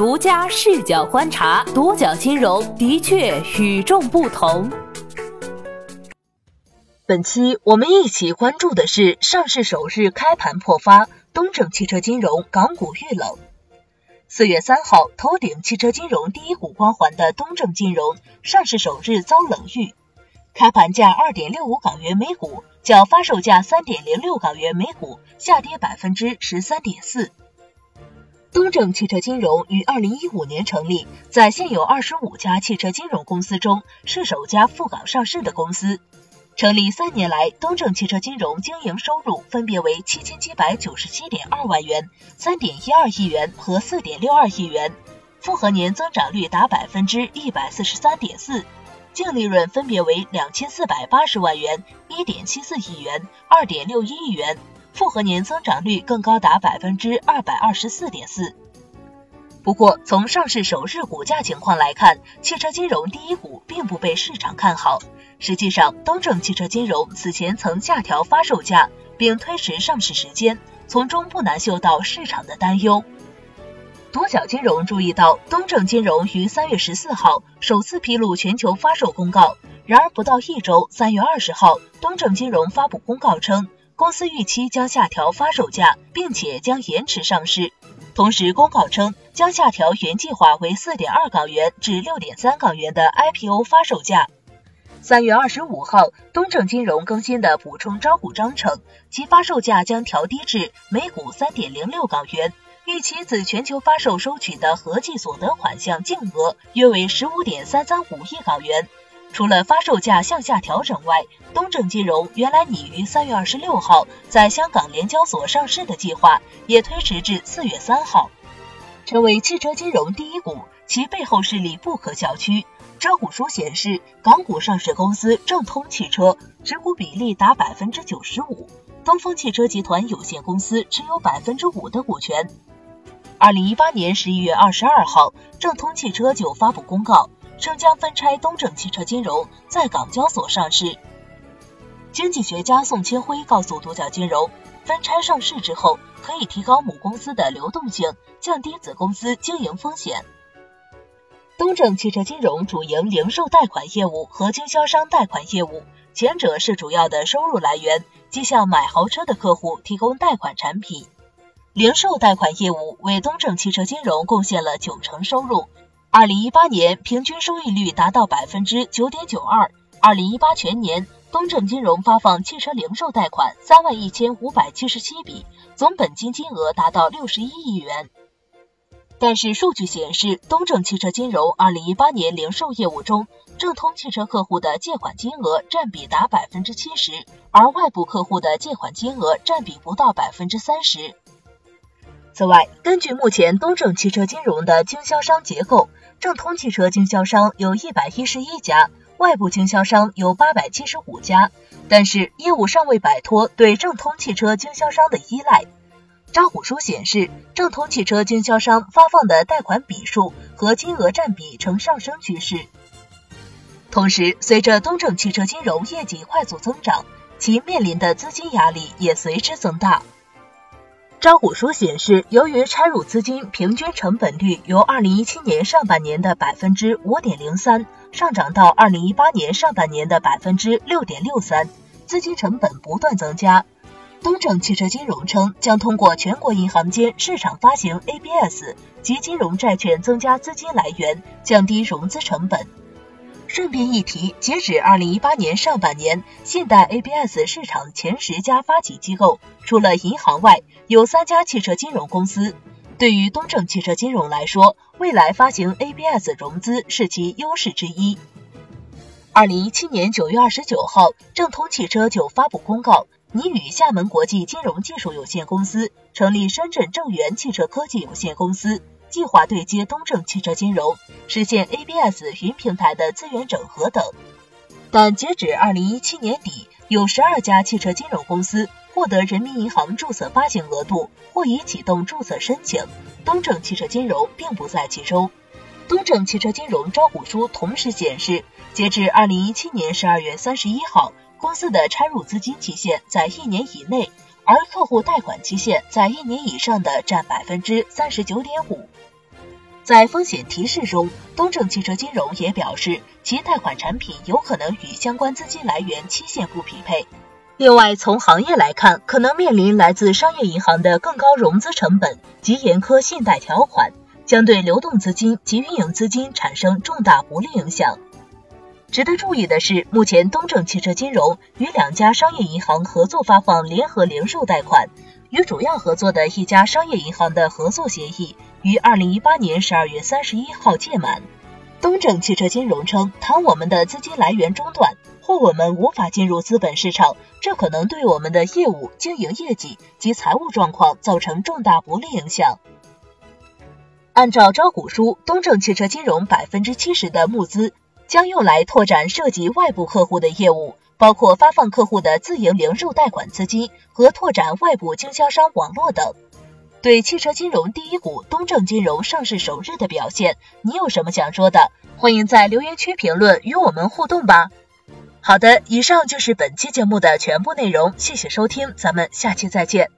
独家视角观察，独角金融的确与众不同。本期我们一起关注的是上市首日开盘破发，东正汽车金融港股遇冷。四月三号，头顶汽车金融第一股光环的东正金融上市首日遭冷遇，开盘价二点六五港元每股，较发售价三点零六港元每股下跌百分之十三点四。东正汽车金融于二零一五年成立，在现有二十五家汽车金融公司中是首家赴港上市的公司。成立三年来，东正汽车金融经营收入分别为七千七百九十七点二万元、三点一二亿元和四点六二亿元，复合年增长率达百分之一百四十三点四，净利润分别为两千四百八十万元、一点七四亿元、二点六一亿元。复合年增长率更高达百分之二百二十四点四。不过，从上市首日股价情况来看，汽车金融第一股并不被市场看好。实际上，东正汽车金融此前曾下调发售价，并推迟上市时间，从中不难嗅到市场的担忧。独角金融注意到，东正金融于三月十四号首次披露全球发售公告，然而不到一周，三月二十号，东正金融发布公告称。公司预期将下调发售价，并且将延迟上市。同时，公告称将下调原计划为四点二港元至六点三港元的 IPO 发售价。三月二十五号，东正金融更新的补充招股章程，其发售价将调低至每股三点零六港元，预期自全球发售收取的合计所得款项净额约为十五点三三五亿港元。除了发售价向下调整外，东正金融原来拟于三月二十六号在香港联交所上市的计划也推迟至四月三号。成为汽车金融第一股，其背后势力不可小觑。招股书显示，港股上市公司正通汽车持股比例达百分之九十五，东风汽车集团有限公司持有百分之五的股权。二零一八年十一月二十二号，正通汽车就发布公告。称将分拆东正汽车金融，在港交所上市。经济学家宋千辉告诉独角金融，分拆上市之后，可以提高母公司的流动性，降低子公司经营风险。东正汽车金融主营零售贷款业务和经销商贷款业务，前者是主要的收入来源，即向买豪车的客户提供贷款产品。零售贷款业务为东正汽车金融贡献了九成收入。二零一八年平均收益率达到百分之九点九二。二零一八全年，东正金融发放汽车零售贷款三万一千五百七十七笔，总本金金额达到六十一亿元。但是数据显示，东正汽车金融二零一八年零售业务中，正通汽车客户的借款金额占比达百分之七十，而外部客户的借款金额占比不到百分之三十。此外，根据目前东正汽车金融的经销商结构。正通汽车经销商有一百一十一家，外部经销商有八百七十五家，但是业务尚未摆脱对正通汽车经销商的依赖。招股书显示，正通汽车经销商发放的贷款笔数和金额占比呈上升趋势。同时，随着东正汽车金融业绩快速增长，其面临的资金压力也随之增大。招股书显示，由于拆入资金平均成本率由二零一七年上半年的百分之五点零三上涨到二零一八年上半年的百分之六点六三，资金成本不断增加。东正汽车金融称，将通过全国银行间市场发行 ABS 及金融债券增加资金来源，降低融资成本。顺便一提，截止二零一八年上半年，信贷 ABS 市场前十家发起机构，除了银行外，有三家汽车金融公司。对于东正汽车金融来说，未来发行 ABS 融资是其优势之一。二零一七年九月二十九号，正通汽车就发布公告，拟与厦门国际金融技术有限公司成立深圳正源汽车科技有限公司。计划对接东正汽车金融，实现 ABS 云平台的资源整合等。但截止二零一七年底，有十二家汽车金融公司获得人民银行注册发行额度或已启动注册申请，东正汽车金融并不在其中。东正汽车金融招股书同时显示，截至二零一七年十二月三十一号，公司的拆入资金期限在一年以内。而客户贷款期限在一年以上的占百分之三十九点五。在风险提示中，东正汽车金融也表示，其贷款产品有可能与相关资金来源期限不匹配。另外，从行业来看，可能面临来自商业银行的更高融资成本及严苛信贷条款，将对流动资金及运营资金产生重大不利影响。值得注意的是，目前东正汽车金融与两家商业银行合作发放联合零售贷款，与主要合作的一家商业银行的合作协议于二零一八年十二月三十一号届满。东正汽车金融称，当我们的资金来源中断。或我们无法进入资本市场，这可能对我们的业务经营业绩及财务状况造成重大不利影响。按照招股书，东正汽车金融百分之七十的募资将用来拓展涉及外部客户的业务，包括发放客户的自营零售贷款资金和拓展外部经销商网络等。对汽车金融第一股东正金融上市首日的表现，你有什么想说的？欢迎在留言区评论与我们互动吧。好的，以上就是本期节目的全部内容，谢谢收听，咱们下期再见。